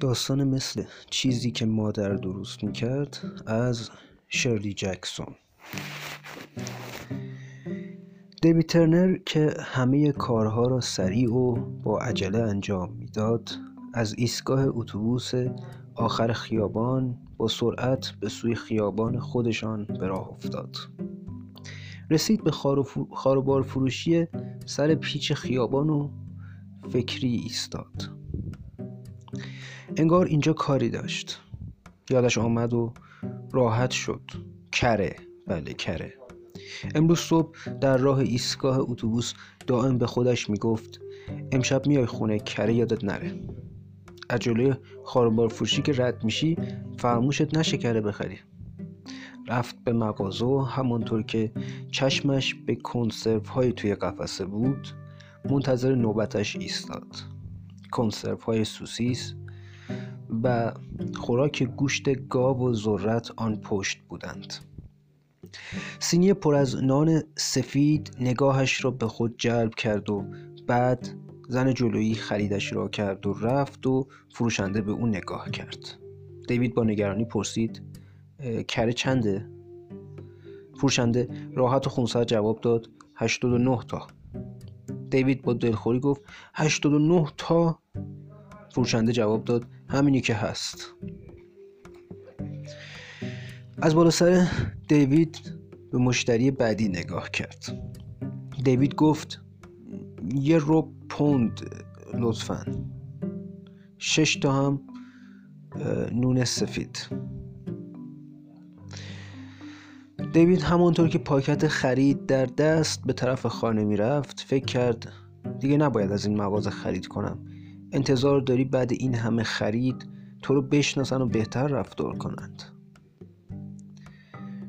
داستان مثل چیزی که مادر درست می‌کرد از شرلی جکسون. دیوی ترنر که همه کارها را سریع و با عجله انجام می‌داد از ایستگاه اتوبوس آخر خیابان با سرعت به سوی خیابان خودشان به راه افتاد. رسید به خاروبار فروشی سر پیچ خیابان و فکری ایستاد. انگار اینجا کاری داشت. یادش آمد و راحت شد. کره. بله کره. امروز صبح در راه ایستگاه اتوبوس دائم به خودش می‌گفت امشب میای خونه کره یادت نره. از جلوی خاربار فروشی که رد میشی فرموشت نشه کره بخری. رفت به مغازه و همانطور که چشمش به کنسرو های توی قفسه بود منتظر نوبتش ایستاد. کنسرو های سوسیس و خوراک گوشت گاو و ذرت آن پشت بودند. سینی پر از نان سفید نگاهش را به خود جلب کرد و بعد زن جلویی خریدش را کرد و رفت و فروشنده به او نگاه کرد. دیوید با نگرانی پرسید کره چنده؟ فروشنده راحت و خونسرد جواب داد 89 تا. دیوید با دلخوری گفت 89 تا؟ فروشنده جواب داد همینی که هست. از بالا سر دیوید به مشتری بعدی نگاه کرد. دیوید گفت یه رو پوند لطفا. شش تا هم نون سفید. دیوید همانطور که پاکت خرید در دست به طرف خانه می‌رفت فکر کرد دیگه نباید از این مغازه خرید کنم. انتظار داری بعد این همه خرید تو رو بشناسن و بهتر رفتار کنند.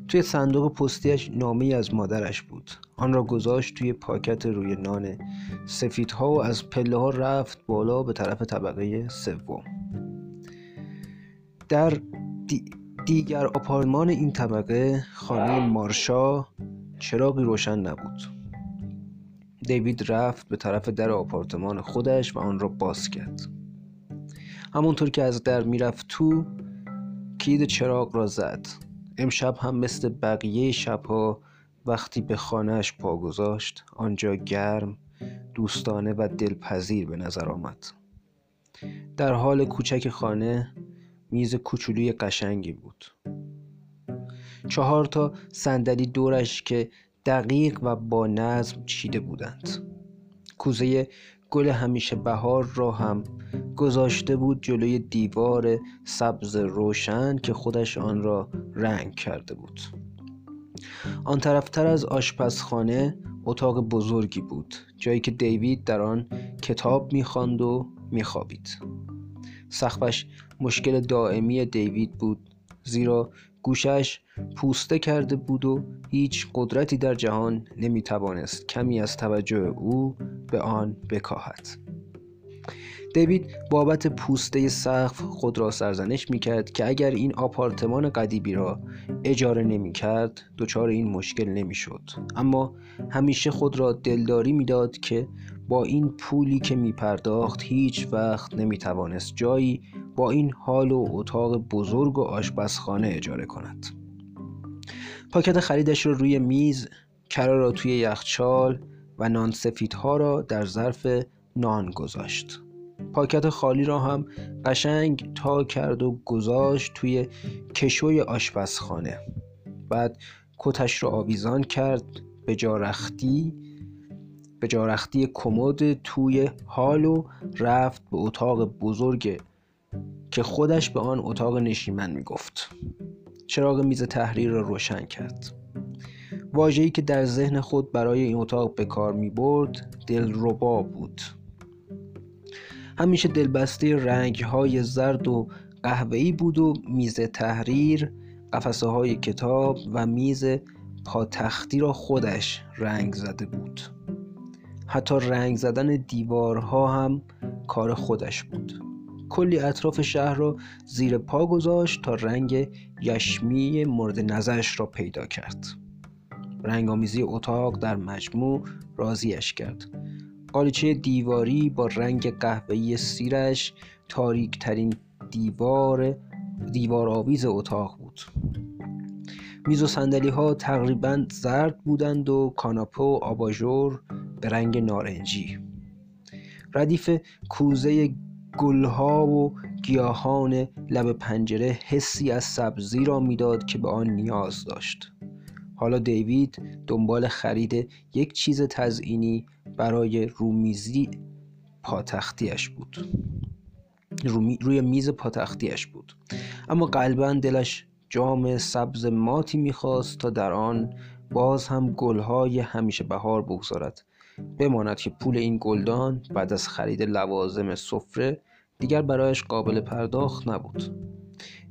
توی صندوق پستیش نامه از مادرش بود. آن را گذاشت توی پاکت روی نان سفیدها و از پله ها رفت بالا به طرف طبقه سوم. در دیگر آپارتمان این طبقه خانه مارشا چراغی روشن نبود. دیوید رفت به طرف در آپارتمان خودش و آن را باز کرد. همونطور که از در می‌رفت تو کلید چراغ را زد. امشب هم مثل بقیه شبها وقتی به خانهش پا گذاشت آنجا گرم دوستانه و دلپذیر به نظر آمد. در حال کوچک خانه میز کوچولوی قشنگی بود. چهار تا صندلی دورش که دقیق و با نظم چیده بودند. کوزه گل همیشه بهار را هم گذاشته بود جلوی دیوار سبز روشن که خودش آن را رنگ کرده بود. آن طرفتر از آشپزخانه اتاق بزرگی بود جایی که دیوید در آن کتاب می‌خواند و میخوابید. سقفش مشکل دائمی دیوید بود زیرا گوشش پوسته کرده بود و هیچ قدرتی در جهان نمی‌توانست کمی از توجه او به آن بکاهد دیوید بابت پوسته سقف خود را سرزنش می کرد که اگر این آپارتمان قدیمی را اجاره نمی کرد دچار این مشکل نمی شد. اما همیشه خود را دلداری می‌داد که با این پولی که می پرداخت هیچ وقت نمی توانست جایی با این حال و اتاق بزرگ و آشپزخانه اجاره کند. پاکت خریدش را روی میز کرا را توی یخچال و نان سفیدها را در ظرف نان گذاشت. پاکت خالی را هم قشنگ تا کرد و گذاشت توی کشوی آشپزخانه. بعد کتش را آویزان کرد به جارختی به جارختی کمد توی حال و رفت به اتاق بزرگ که خودش به آن اتاق نشیمن می گفت چراغ میز تحریر را روشن کرد. واجهی که در ذهن خود برای این اتاق به کار می برد دلربا بود. همیشه دلبسته رنگ های زرد و قهوه‌ای بود و میز تحریر قفسه های کتاب و میز پاتختی را خودش رنگ زده بود. حتی رنگ زدن دیوارها هم کار خودش بود. کلی اطراف شهر را زیر پا گذاشت تا رنگ یشمی مورد نظرش را پیدا کرد. رنگ آمیزی اتاق در مجموع راضیش کرد. قالیچه دیواری با رنگ قهوه‌ای سیرش تاریک ترین دیوار دیوار آویز اتاق بود. میز و سندلی ها تقریبا زرد بودند و کاناپه و آباژور به رنگ نارنجی. ردیف کوزه گلها و گیاهان لب پنجره حسی از سبزی را می‌داد که به آن نیاز داشت. حالا دیوید دنبال خرید یک چیز تزئینی برای رومیزی پاتختیش بود. روی میز پاتختیش بود. اما قلبا دلش جام سبز ماتی می‌خواست تا در آن باز هم گلهای همیشه بهار بگذارد. بماند که پول این گلدان بعد از خرید لوازم سفره دیگر برایش قابل پرداخت نبود.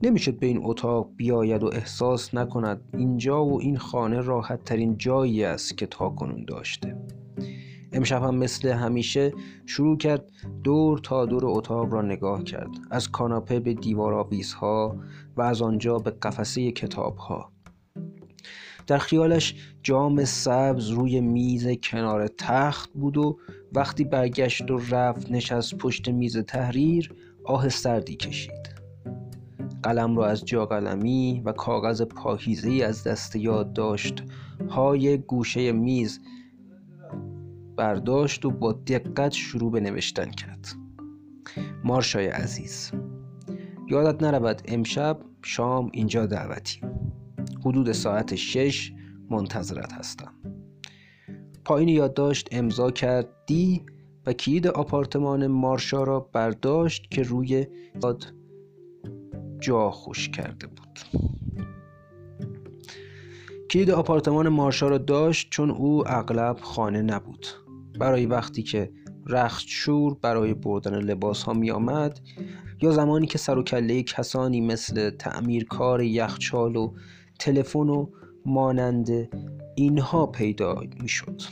نمی‌شد به این اتاق بیاید و احساس نکند. اینجا و این خانه راحت ترین جایی است که تا کنون داشته. امشب هم مثل همیشه شروع کرد دور تا دور اتاق را نگاه کرد. از کاناپه به دیوار ها و از آنجا به قفسه کتاب ها در خیالش جام سبز روی میز کنار تخت بود و وقتی برگشت و رفت نشست پشت میز تحریر آه سردی کشید. قلم را از جا قلمی و کاغذ پاهیزه از دست یاد داشت. های گوشه میز برداشت و با دقت شروع به نوشتن کرد. مارشای عزیز یادت نرود امشب شام اینجا دعوتی حدود ساعت شش منتظرت هستم. پایین یادداشت امضا کرد دی و کلید آپارتمان مارشا را برداشت که روی یاد جا خوش کرده بود. کلید آپارتمان مارشا را داشت چون او اغلب خانه نبود. برای وقتی که رخت شور برای بردن لباس ها می آمد یا زمانی که سر و کله کسانی مثل تعمیرکار یخچال و تلفن و مانند اینها پیدا می شد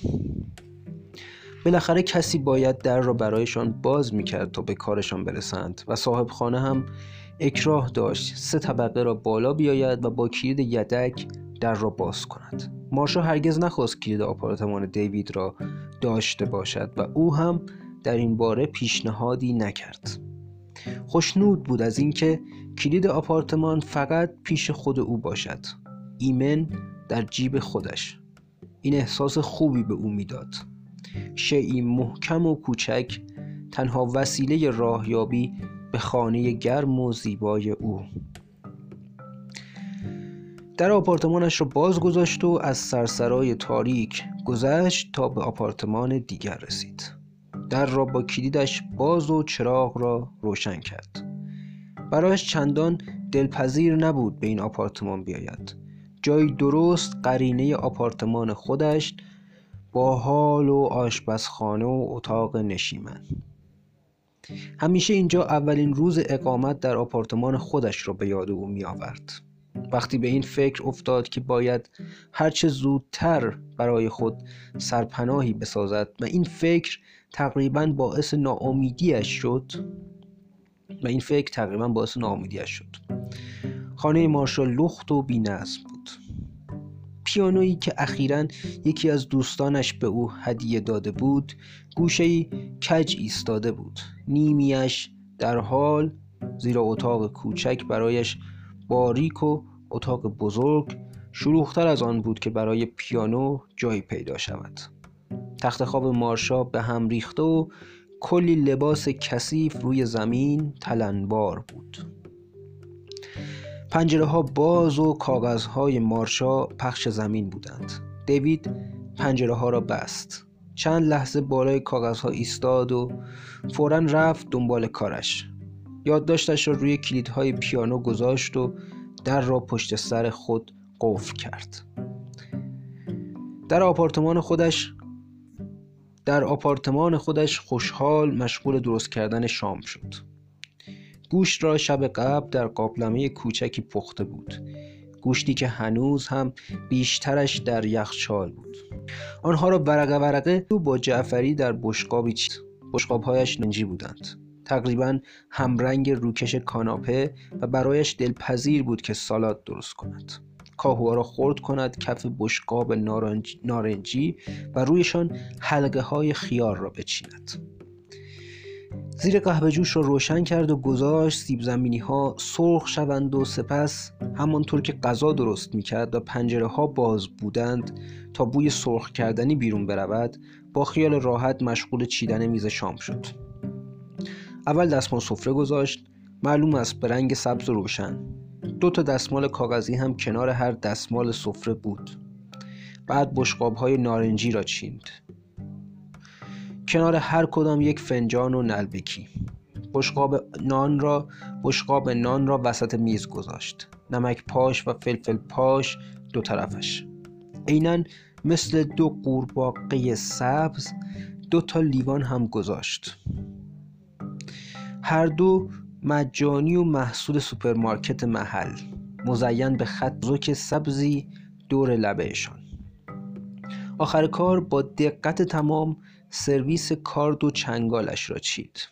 بالاخره کسی باید در را برایشان باز می کرد تا به کارشان برسند و صاحب خانه هم اکراه داشت. سه طبقه را بالا بیاید و با کلید یدک در را باز کند. مارشا هرگز نخواست کلید آپارتمان دیوید را داشته باشد و او هم در این باره پیشنهادی نکرد. خوشنود بود از اینکه کلید آپارتمان فقط پیش خود او باشد. ایمن در جیب خودش. این احساس خوبی به او می‌داد. شیعی محکم و کوچک تنها وسیله راهیابی به خانه گرم و زیبای او. در آپارتمانش را باز گذاشت و از سرسرای تاریک گذشت تا به آپارتمان دیگر رسید. در را با کلیدش باز و چراغ را روشن کرد. برایش چندان دلپذیر نبود به این آپارتمان بیاید جای درست قرینه آپارتمان خودش با حال و آشپزخانه و اتاق نشیمن همیشه اینجا اولین روز اقامت در آپارتمان خودش را به یاد او می. وقتی به این فکر افتاد که باید هرچه زودتر برای خود سرپناهی بسازد و این فکر تقریبا باعث ناامیدیش شد و این فکر تقریبا باعث ناامیدیش شد. خانه مارشال لخت و بینظم بود. پیانویی که اخیرا یکی از دوستانش به او هدیه داده بود گوشه کج ایستاده بود. نیمیش در حال زیرا اتاق کوچک برایش باریک و اتاق بزرگ شلوغتر از آن بود که برای پیانو جایی پیدا شود. تخت خواب مارشا به هم ریخته و کلی لباس کثیف روی زمین تلنبار بود. پنجره ها باز و کاغذ های مارشا پخش زمین بودند. دیوید پنجره ها را بست. چند لحظه بالای کاغذ ها ایستاد و فورا رفت دنبال کارش. یادداشتش را روی کلیدهای پیانو گذاشت و در را پشت سر خود قفل کرد. در آپارتمان خودش در آپارتمان خودش خوشحال مشغول درست کردن شام شد. گوشت را شب قبل در قابلمه کوچکی پخته بود. گوشتی که هنوز هم بیشترش در یخچال بود. آنها را ورقه ورقه با جعفری در بشقابی چید بشقابهایش ننجی بودند. تقریبا همرنگ روکش کاناپه و برایش دلپذیر بود که سالاد درست کند. کاهوها را خرد کند کف بشقاب نارنجی و رویشان حلقه های خیار را بچیند. زیر قهوه جوش را روشن کرد و گذاشت سیب زمینی ها سرخ شوند و سپس همانطور که غذا درست می کرد و پنجره ها باز بودند تا بوی سرخ کردنی بیرون برود با خیال راحت مشغول چیدن میز شام شد. اول دستمال سفره گذاشت معلوم است به رنگ سبز و روشن. دو تا دستمال کاغذی هم کنار هر دستمال سفره بود. بعد بشقاب های نارنجی را چیند. کنار هر کدام یک فنجان و نلبکی بشقاب نان را بشقاب نان را وسط میز گذاشت. نمک پاش و فلفل پاش دو طرفش. عینا مثل دو قورباغه سبز دو تا لیوان هم گذاشت. هر دو مجانی و محصول سوپرمارکت محل مزین به خط نازک سبزی دور لبهشان. آخر کار با دقت تمام سرویس کارد و چنگالش را چید.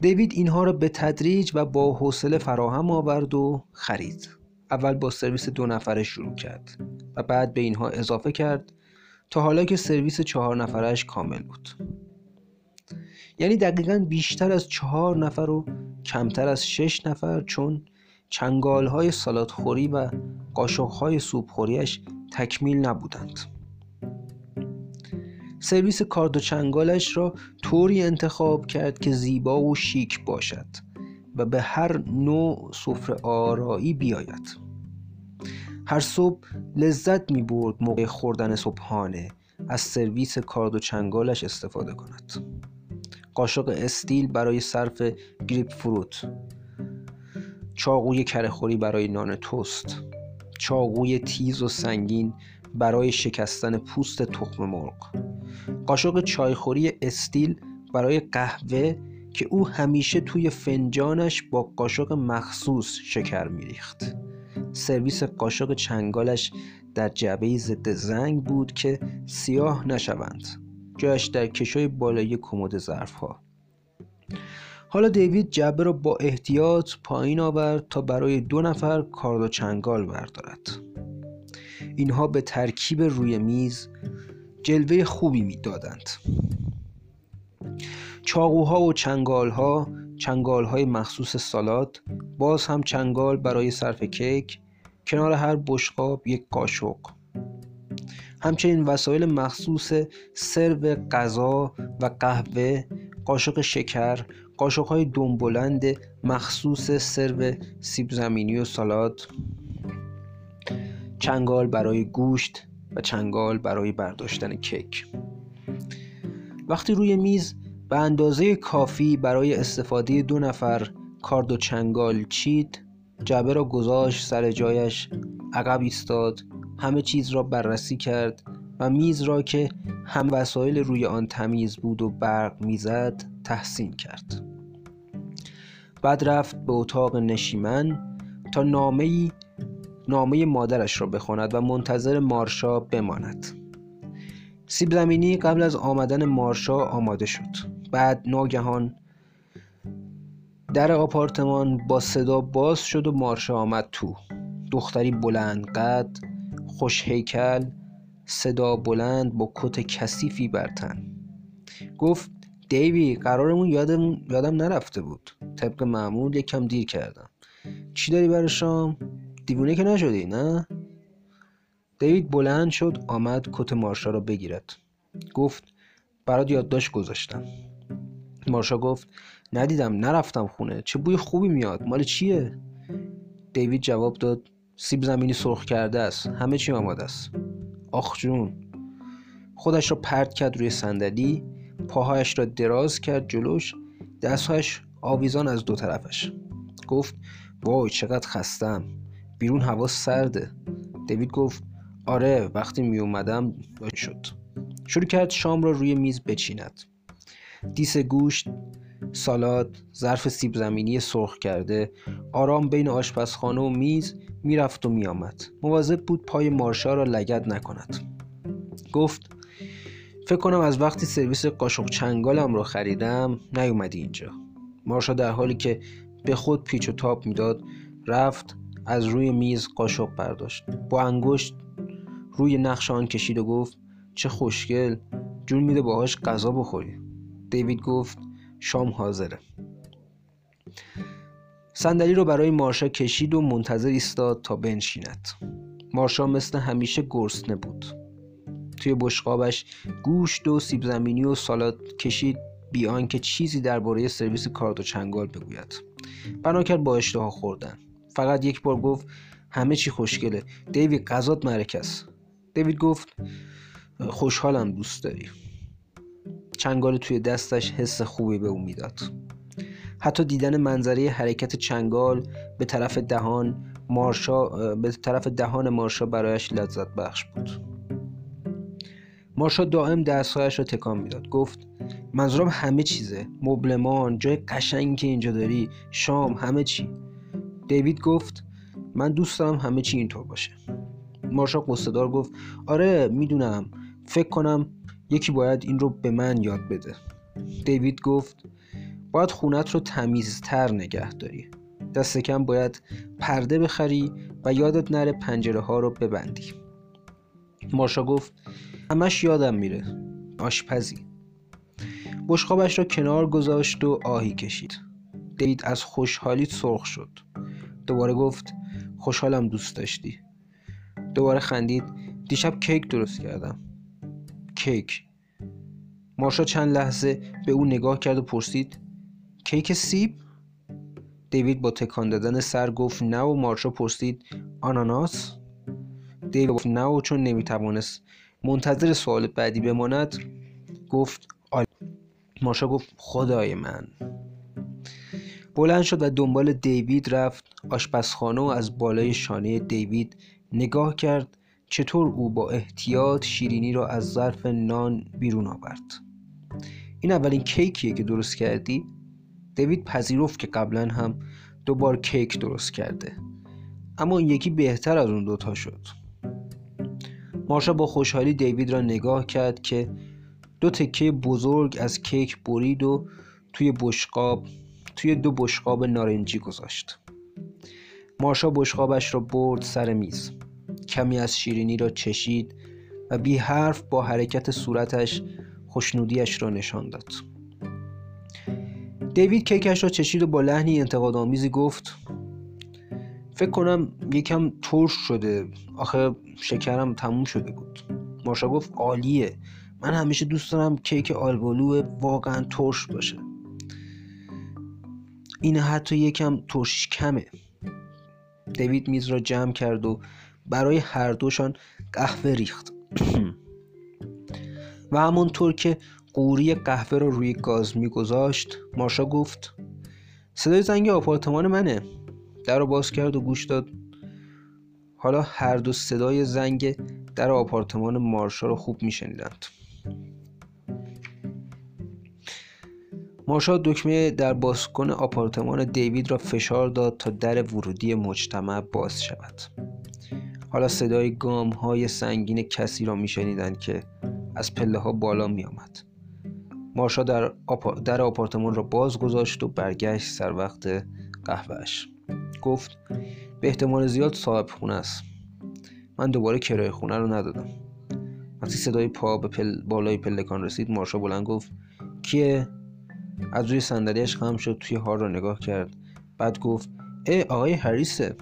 دیوید اینها را به تدریج و با حوصله فراهم آورد و خرید. اول با سرویس دو نفره شروع کرد و بعد به اینها اضافه کرد تا حالا که سرویس چهار نفرش کامل بود. یعنی دقیقا بیشتر از چهار نفر و کمتر از شش نفر چون چنگال های سالات خوری و قاشق های سوپ خوریش تکمیل نبودند. سرویس کارد و چنگالش را طوری انتخاب کرد که زیبا و شیک باشد و به هر نوع سفره آرایی بیاید. هر صبح لذت می برد موقع خوردن صبحانه از سرویس کارد و چنگالش استفاده کند. قاشق استیل برای صرف گریپ فروت. چاقوی کرهخوری برای نان توست. چاقوی تیز و سنگین برای شکستن پوست تخم مرغ. قاشق چایخوری استیل برای قهوه که او همیشه توی فنجانش با قاشق مخصوص شکر میریخت. سرویس قاشق چنگالش در جعبه ضد زنگ بود که سیاه نشوند. جایش در کشوی بالای کمد ظرف ها حالا دیوید جعبه را با احتیاط پایین آورد تا برای دو نفر کارد و چنگال بردارد. اینها به ترکیب روی میز جلوه خوبی می‌دادند چاقوها و چنگالها چنگالهای مخصوص سالاد باز هم چنگال برای صرف کیک کنار هر بشقاب یک قاشق. همچنین وسایل مخصوص سرو غذا و قهوه قاشق شکر قاشق های بلند مخصوص سرو سیب زمینی و سالاد چنگال برای گوشت و چنگال برای برداشتن کیک. وقتی روی میز به اندازه کافی برای استفاده دو نفر کارد و چنگال چید جعبه را گذاشت سر جایش عقب ایستاد همه چیز را بررسی کرد و میز را که هم وسایل روی آن تمیز بود و برق می‌زد تحسین کرد. بعد رفت به اتاق نشیمن تا نامه نامه مادرش را بخواند و منتظر مارشا بماند. سیب زمینی قبل از آمدن مارشا آماده شد. بعد ناگهان در آپارتمان با صدا باز شد و مارشا آمد تو. دختری بلند قد خوش هیکل صدا بلند با کت کثیفی بر تن. گفت دیوی قرارمون یادم, یادم نرفته بود. طبق معمول یکم دیر کردم. چی داری برای شام؟ دیوونه که نشدی نه؟ دیوید بلند شد آمد کت مارشا را بگیرد. گفت برات یادداشت گذاشتم. مارشا گفت ندیدم نرفتم خونه. چه بوی خوبی میاد. مال چیه؟ دیوید جواب داد سیب زمینی سرخ کرده است. همه چی آماده است. آخ جون. خودش را پرت کرد روی صندلی پاهایش را دراز کرد جلوش دستهایش آویزان از دو طرفش. گفت وای چقدر خستم. بیرون هوا سرده. دیوید گفت آره وقتی می اومدم شد. شروع کرد شام را روی میز بچیند. دیس گوشت سالاد ظرف سیب زمینی سرخ کرده آرام بین آشپزخانه و میز می‌رفت و میآمد. مواظب بود پای مارشا را لگد نکند. گفت فکر کنم از وقتی سرویس قاشق چنگالم را خریدم نیومدی اینجا. مارشا در حالی که به خود پیچ و تاب می‌داد رفت از روی میز قاشق برداشت. با انگشت روی نقش آن کشید و گفت چه خوشگل جون میده باهاش غذا بخوری. دیوید گفت شام حاضره. صندلی رو برای مارشا کشید و منتظر ایستاد تا بنشیند. مارشا مثل همیشه گرسنه بود. توی بشقابش گوشت و سیب زمینی و سالاد کشید بی آنکه چیزی درباره سرویس کارد و چنگال بگوید. بنا کرد با اشتها خوردن. فقط یک بار گفت همه چی خوشگله. دیوید غذات مرک است دیوید گفت خوشحالم دوست داری. چنگال توی دستش حس خوبی به او می‌داد. حتی دیدن منظره حرکت چنگال به طرف دهان مارشا به طرف دهان مارشا برایش لذت بخش بود. مارشا دائم دستهایش را تکان می‌داد. گفت منظورم همه چیزه. مبلمان جای قشنگی که اینجا داری شام همه چی. دیوید گفت من دوست دارم همه چی اینطور باشه. مارشا قصدار گفت آره می‌دونم. فکر کنم یکی باید این رو به من یاد بده. دیوید گفت باید خونت رو تمیزتر نگه داری. دست کم باید پرده بخری و یادت نره پنجره ها رو ببندی. مارشا گفت همش یادم میره. آشپزی. بشقابش را کنار گذاشت و آهی کشید. دیوید از خوشحالی سرخ شد. دوباره گفت خوشحالم دوست داشتی. دوباره خندید دیشب کیک درست کردم. کیک. مارشا چند لحظه به او نگاه کرد و پرسید کیک سیب؟ دیوید با تکان دادن سر گفت نه و مارشا پرسید آناناس؟ دیوید گفت نه و چون نمی‌توانست منتظر سوال بعدی بماند گفت آل... مارشا گفت خدای من. بلند شد و دنبال دیوید رفت. آشپزخانه و از بالای شانه دیوید نگاه کرد. چطور او با احتیاط شیرینی را از ظرف نان بیرون آورد؟ این اولین کیکیه که درست کردی؟ دیوید پذیرفت که قبلا هم دوبار کیک درست کرده. اما این یکی بهتر از اون دوتا شد. مارشا با خوشحالی دیوید را نگاه کرد که دو تکه بزرگ از کیک برید و توی بشقاب توی دو بشقاب نارنجی گذاشت. مارشا بشقابش را برد سر میز. کمی از شیرینی را چشید و بی حرف با حرکت صورتش خوشنودیش را نشان داد. دیوید کیکش را چشید و با لحنی انتقادآمیزی گفت فکر کنم یکم ترش شده. آخه شکرم تموم شده بود. مارشا گفت عالیه. من همیشه دوست دارم کیک آلبالو واقعا ترش باشه. این حتی یکم ترشیش کمه. دیوید میز را جمع کرد و برای هر دوشان قهوه ریخت. و همونطور که قوری قهوه را روی گاز میگذاشت مارشا گفت صدای زنگ آپارتمان منه. در رو باز کرد و گوش داد. حالا هر دو صدای زنگ در آپارتمان مارشا را خوب میشنیدند. مارشا دکمه در بازکن آپارتمان دیوید را فشار داد تا در ورودی مجتمع باز شود. حالا صدای گام های سنگین کسی را میشنیدند که از پله ها بالا می آمد. مارشا در, در آپارتمان را باز گذاشت و برگشت سر وقت قهوهش گفت به احتمال زیاد صاحب خونه است. من دوباره کرایه خونه رو ندادم. وقتی صدای پا به پل... بالای پلکان رسید مارشا بلند گفت کیه؟ از روی صندلیاش خم شد توی هار را نگاه کرد. بعد گفت ای آقای هریسه.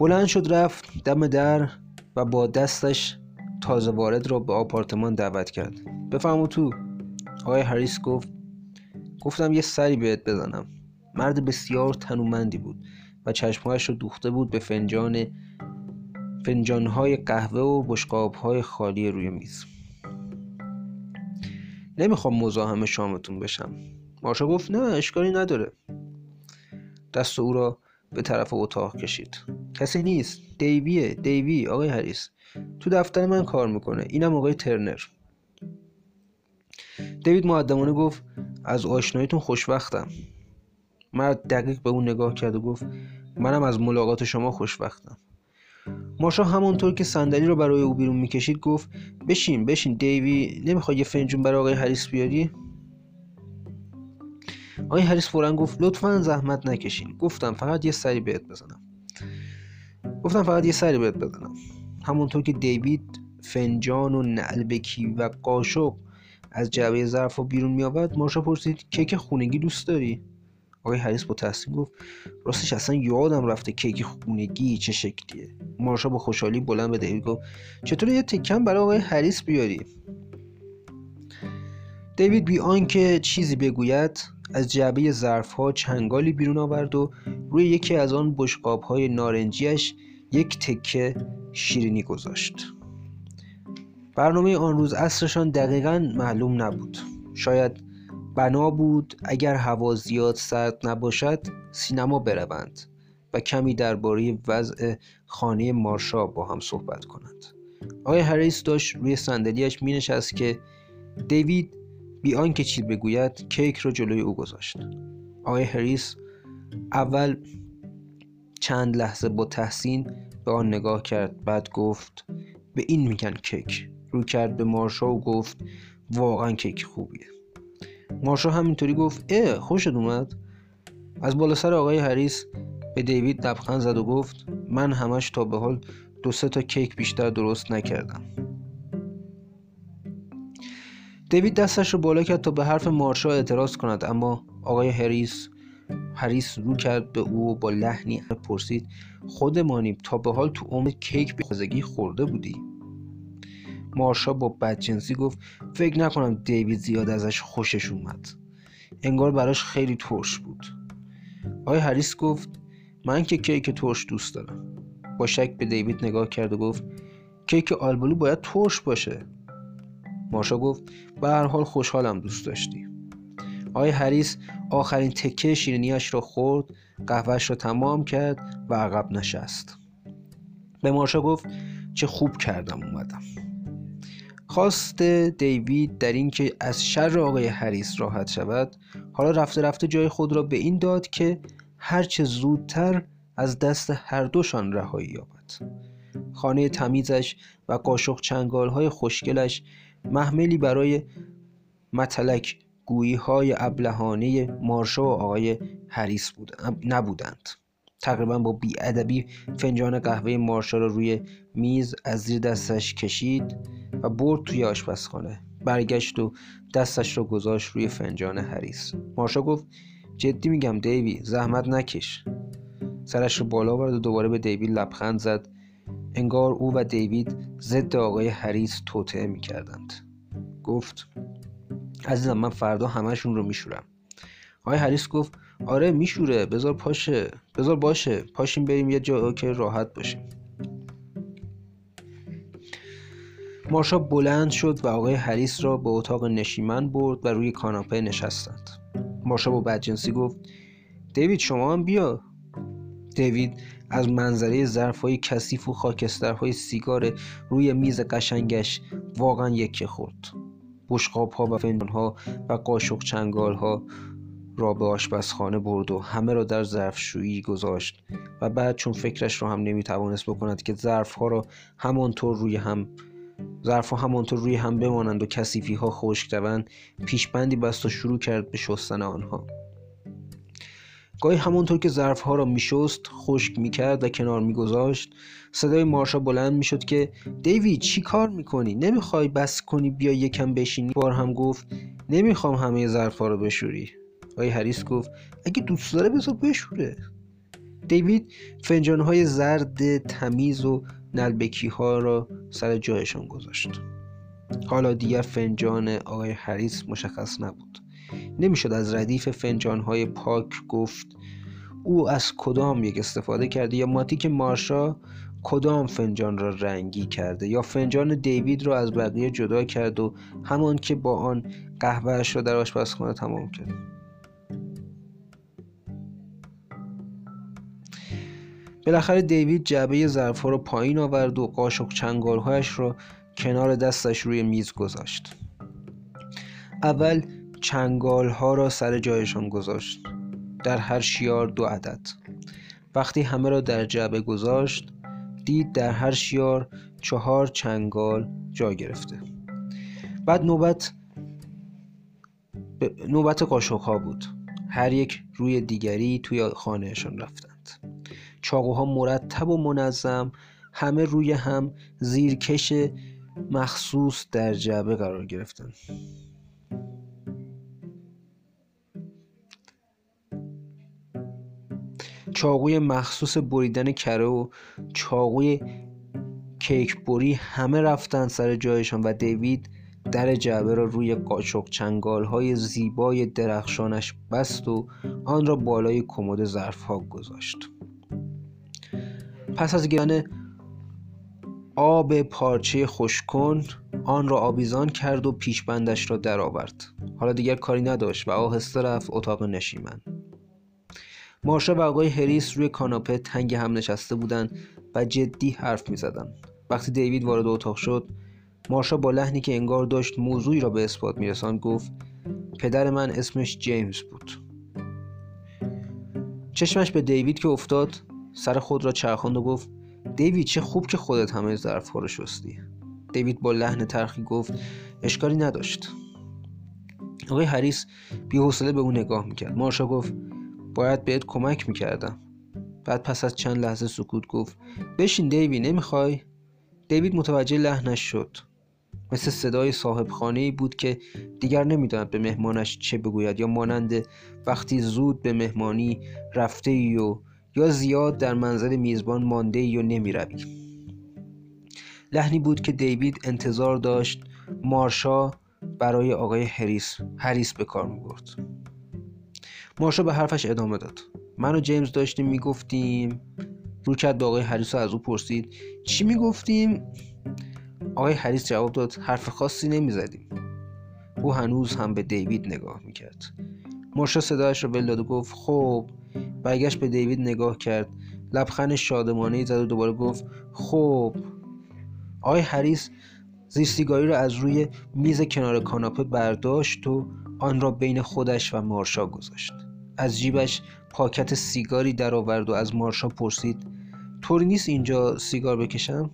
بلند شد رفت دم در و با دستش تازه وارد را به آپارتمان دعوت کرد. بفرمو تو. آقای هریس گفت گفتم یه سری بهت بزنم. مرد بسیار تنومندی بود و چشمهایش رو دوخته بود به فنجان فنجانهای قهوه و بشقابهای خالی روی میز. نمی‌خوام مزاحم شامتون بشم. مارشا گفت نه اشکالی نداره. دست او را به طرف اتاق کشید. کسی نیست. دیویه. دیوی. آقای هریس تو دفتر من کار می‌کنه. اینم آقای ترنر. دیوید معدمانه گفت از آشناییتون خوشوقتم مرد دقیق به اون نگاه کرد و گفت منم از ملاقات شما خوشوقتم مارشا همونطور که صندلی رو برای او بیرون می‌کشید گفت بشین بشین دیوی نمی‌خوای یه فنجون برای آقای هریس بیاری؟ آقای هریس فورا گفت لطفا زحمت نکشین. گفتم فقط یه سری بهت بزنم. گفتم فقط یه سری بهت بزنم. همونطور که دیوید فنجان و نعلبکی و قاشق از جعبه ظرف ها بیرون می آورد مارشا پرسید کیک خونگی دوست داری؟ آقای هریس با تحسین گفت راستش اصلا یادم رفته کیک خونگی چه شکلیه. مارشا با خوشحالی بلند به دیوید گفت چطور یه تکم برای آقای هریس بیاری؟ دیوید بی آنکه چیزی بگوید از جعبه ظرف ها چنگالی بیرون آورد و روی یکی از آن بشقاب های نارنجیش یک تکه شیرینی گذاشت. برنامه آن روز اصرشان دقیقا معلوم نبود. شاید بنا بود اگر هوا زیاد سرد نباشد سینما بروند و کمی درباره وضع خانه مارشا با هم صحبت کنند آقای هریس داشت روی صندلیاش می نشست که دیوید بی آنکه چیز بگوید کیک را جلوی او گذاشت. آقای هریس اول چند لحظه با تحسین به آن نگاه کرد بعد گفت به این میگن کیک. رو کرد به مارشا و گفت واقعا کیک خوبیه. مارشا همینطوری گفت اه خوشت اومد. از بالا سر آقای هریس به دیوید لبخند زد و گفت من همش تا به حال دو سه تا کیک بیشتر درست نکردم. دیوید دستش رو بالا کرد تا به حرف مارشا اعتراض کند اما آقای هریس هریس رو کرد به او با لحنی پرسید خودمانیم تا به حال تو عمر کیک به خورده بودی؟ مارشا با بدجنسی گفت فکر نکنم دیوید زیاد ازش خوشش اومد. انگار براش خیلی ترش بود. آقای هریس گفت من که کیک ترش دوست دارم. با شک به دیوید نگاه کرد و گفت کیک آلبالو باید ترش باشه. مارشا گفت به هر حال خوشحالم دوست داشتی. آقای هریس آخرین تکه شیرینیاش را خورد قهوهش را تمام کرد و عقب نشست. به مارشا گفت چه خوب کردم اومدم. خواست دیوید در اینکه از شر آقای هریس راحت شود حالا رفته رفته جای خود را به این داد که هرچه زودتر از دست هر دوشان رهایی یابد. خانه تمیزش و قاشق چنگال های خوشگلش محملی برای متلک گویی های ابلهانه مارشا و آقای هریس نبودند. تقریبا با بیادبی فنجان قهوه مارشا را روی میز از زیر دستش کشید و برد توی آشپزخانه. برگشت و دستش را گذاشت روی فنجان هریس مارشا گفت جدی میگم دیوی زحمت نکش. سرش رو بالا برد و دوباره به دیوید لبخند زد انگار او و دیوید ضد آقای هریس توطعه می‌کردند. گفت عزیزم من فردا همشون رو میشورم. آقای هریس گفت آره میشوره. بذار پاشه. بذار باشه. پاشیم بریم یه جا که راحت باشیم. مارشا بلند شد و آقای هریس را به اتاق نشیمن برد و روی کاناپه نشستند. مارشا با بدجنسی گفت دیوید شما هم بیا. دیوید از منظره ظرفهای کثیف و خاکسترهای سیگار روی میز قشنگش واقعا یکی خورد. بشقاب ها و فنجان ها و قاشق چنگال ها را به آشپزخانه برد و همه را در ظرفشویی گذاشت و بعد چون فکرش را هم نمی‌توانست بکند که ظرف ها را همانطور روی هم ظرف ها همانطور روی هم بمانند و کسیفی ها خشک روند پیشبندی بست و شروع کرد به شستن آنها. گاهی همانطور که ظرف ها را میشست خشک می‌کرد و کنار میگذاشت. صدای مارشا بلند می‌شد که دیوید چی کار می‌کنی؟ نمی‌خوای بس کنی بیا یکم بشینی؟ بار هم گفت نمی‌خوام همه ظرف ها رو بشوری. آقای هریس گفت اگه دوست داره بذار بشوره. دیوید فنجان های زرد تمیز و نلبکی ها را سر جایشان گذاشت. حالا دیگر فنجان آقای هریس مشخص نبود. نمی‌شد از ردیف فنجان های پاک گفت او از کدام یک استفاده کرده یا ماتیک مارشا کدام فنجان را رنگی کرده یا فنجان دیوید را از بقیه جدا کرد و همان که با آن قهوهش را در آشپزخانه تمام کرد؟ بالاخره دیوید جعبه ظرفها رو پایین آورد و قاشق چنگالهایش را کنار دستش روی میز گذاشت. اول چنگالها را سر جایشان گذاشت در هر شیار دو عدد. وقتی همه را در جعبه گذاشت دید در هر شیار چهار چنگال جا گرفته. بعد نوبت نوبت قاشق ها بود. هر یک روی دیگری توی خانهشان رفتند. چاقوها مرتب و منظم همه روی هم زیرکش مخصوص در جعبه قرار گرفتند. چاقوی مخصوص بریدن کره و چاقوی کیک بری همه رفتن سر جایشان و دیوید در جعبه را روی قاچق چنگال های زیبای درخشانش بست و آن را بالای کمد ظرف ها گذاشت. پس از گرفتن آب پارچه خوشکن آن را آویزان کرد و پیشبندش را درآورد. حالا دیگر کاری نداشت و آهسته رفت اتاق نشیمن. مارشا و آقای هریس روی کاناپه تنگ هم نشسته بودند و جدی حرف می زدن. وقتی دیوید وارد اتاق شد مارشا با لحنی که انگار داشت موضوعی را به اثبات میرساند گفت پدر من اسمش جیمز بود. چشمش به دیوید که افتاد سر خود را چرخاند و گفت دیوید چه خوب که خودت همه ظرف رو شستی. دیوید با لحن ترخی گفت اشکالی نداشت. آقای هریس بیحوصله به او نگاه می‌کرد. مارشا گفت باید بهت کمک می‌کردم بعد پس از چند لحظه سکوت گفت بشین دیوی نمی‌خوای دیوید متوجه لحنش شد مثل صدای صاحب خانه بود که دیگر نمی‌داند به مهمانش چه بگوید یا مانند وقتی زود به مهمانی رفته ای و یا زیاد در منزل میزبان مانده ای و نمی روی. لحنی بود که دیوید انتظار داشت مارشا برای آقای هریس هریس به کار می برد. مارشا به حرفش ادامه داد. من و جیمز داشتیم می‌گفتیم رو کرد به آقای هریس از او پرسید چی می‌گفتیم؟ آقای هریس جواب داد حرف خاصی نمی‌زدیم. او هنوز هم به دیوید نگاه می‌کرد. مارشا صدایش را بل و گفت خب. برگشت به دیوید نگاه کرد. لبخند شادمانه زد و دوباره گفت خب. آقای هریس زیر سیگاری را از روی میز کنار کاناپه برداشت و آن را بین خودش و مارشا گذاشت. از جیبش پاکت سیگاری درآورد و از مارشا پرسید طوری نیست اینجا سیگار بکشم؟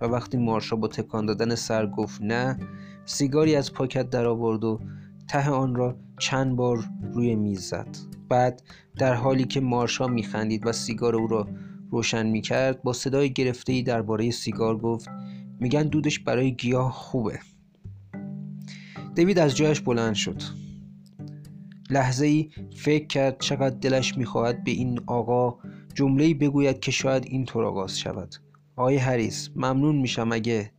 و وقتی مارشا با تکان دادن سر گفت نه سیگاری از پاکت درآورد و ته آن را چند بار روی میز زد. بعد در حالی که مارشا میخندید و سیگار او را روشن می‌کرد با صدای گرفته درباره سیگار گفت میگن دودش برای گیاه خوبه. دیوید از جایش بلند شد. لحظه ای فکر کرد چقدر دلش می‌خواهد به این آقا جمله بگوید که شاید اینطور آغاز شود. آقای هریس ممنون میشم اگه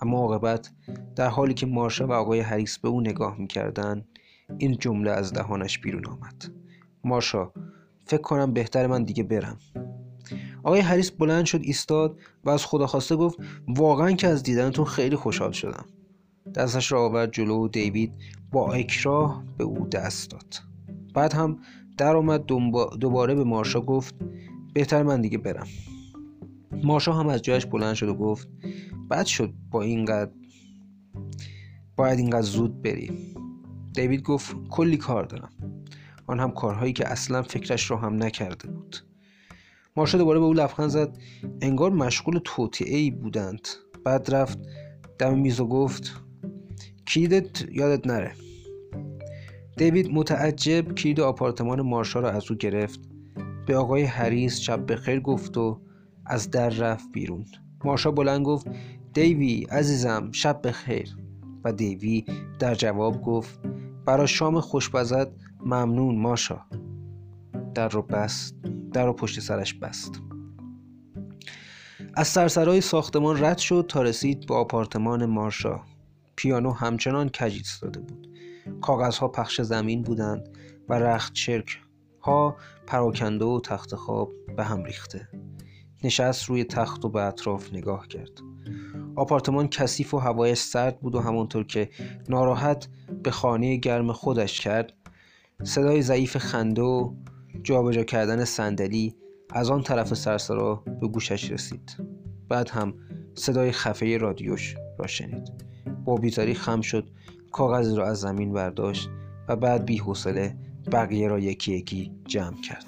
اما عاقبت در حالی که مارشا و آقای هریس به او نگاه می‌کردن این جمله از دهانش بیرون آمد. مارشا فکر کنم بهتر من دیگه برم. آقای هریس بلند شد ایستاد و از خدا خواسته گفت واقعا که از دیدنتون خیلی خوشحال شدم. دستش را آورد جلو دیوید با اکراه به او دست داد. بعد هم در آمد دوباره به مارشا گفت بهتر من دیگه برم. مارشا هم از جایش بلند شد و گفت بد شد با اینقدر باید اینقدر زود بری دیوید گفت کلی کار دارم. آن هم کارهایی که اصلا فکرش رو هم نکرده بود. مارشا دوباره به او لبخند زد. انگار مشغول توطعه ای بودند. بعد رفت دم میز و گفت کلیدت یادت نره. دیوید متعجب کلید آپارتمان مارشا را از او گرفت. به آقای هریس شب بخیر گفت و از در رفت بیرون. مارشا بلند گفت دیوی عزیزم شب بخیر. و دیوی در جواب گفت برا شام خوشبزد ممنون ماشا در رو بست در رو پشت سرش بست. از سرسرای ساختمان رد شد تا رسید به آپارتمان مارشا. پیانو همچنان کج ایستاده بود. کاغذها پخش زمین بودند و رخت چرک ها پراکنده و تخت خواب به هم ریخته. نشست روی تخت و به اطراف نگاه کرد. آپارتمان کثیف و هوایش سرد بود و همانطور که ناراحت به خانه گرم خودش کرد صدای ضعیف خنده و جابجا کردن صندلی از آن طرف سرسرا به گوشش رسید. بعد هم صدای خفه رادیوش را شنید. با بیزاری خم شد کاغذ را از زمین برداشت و بعد بی حوصله بقیه را یکی یکی جمع کرد.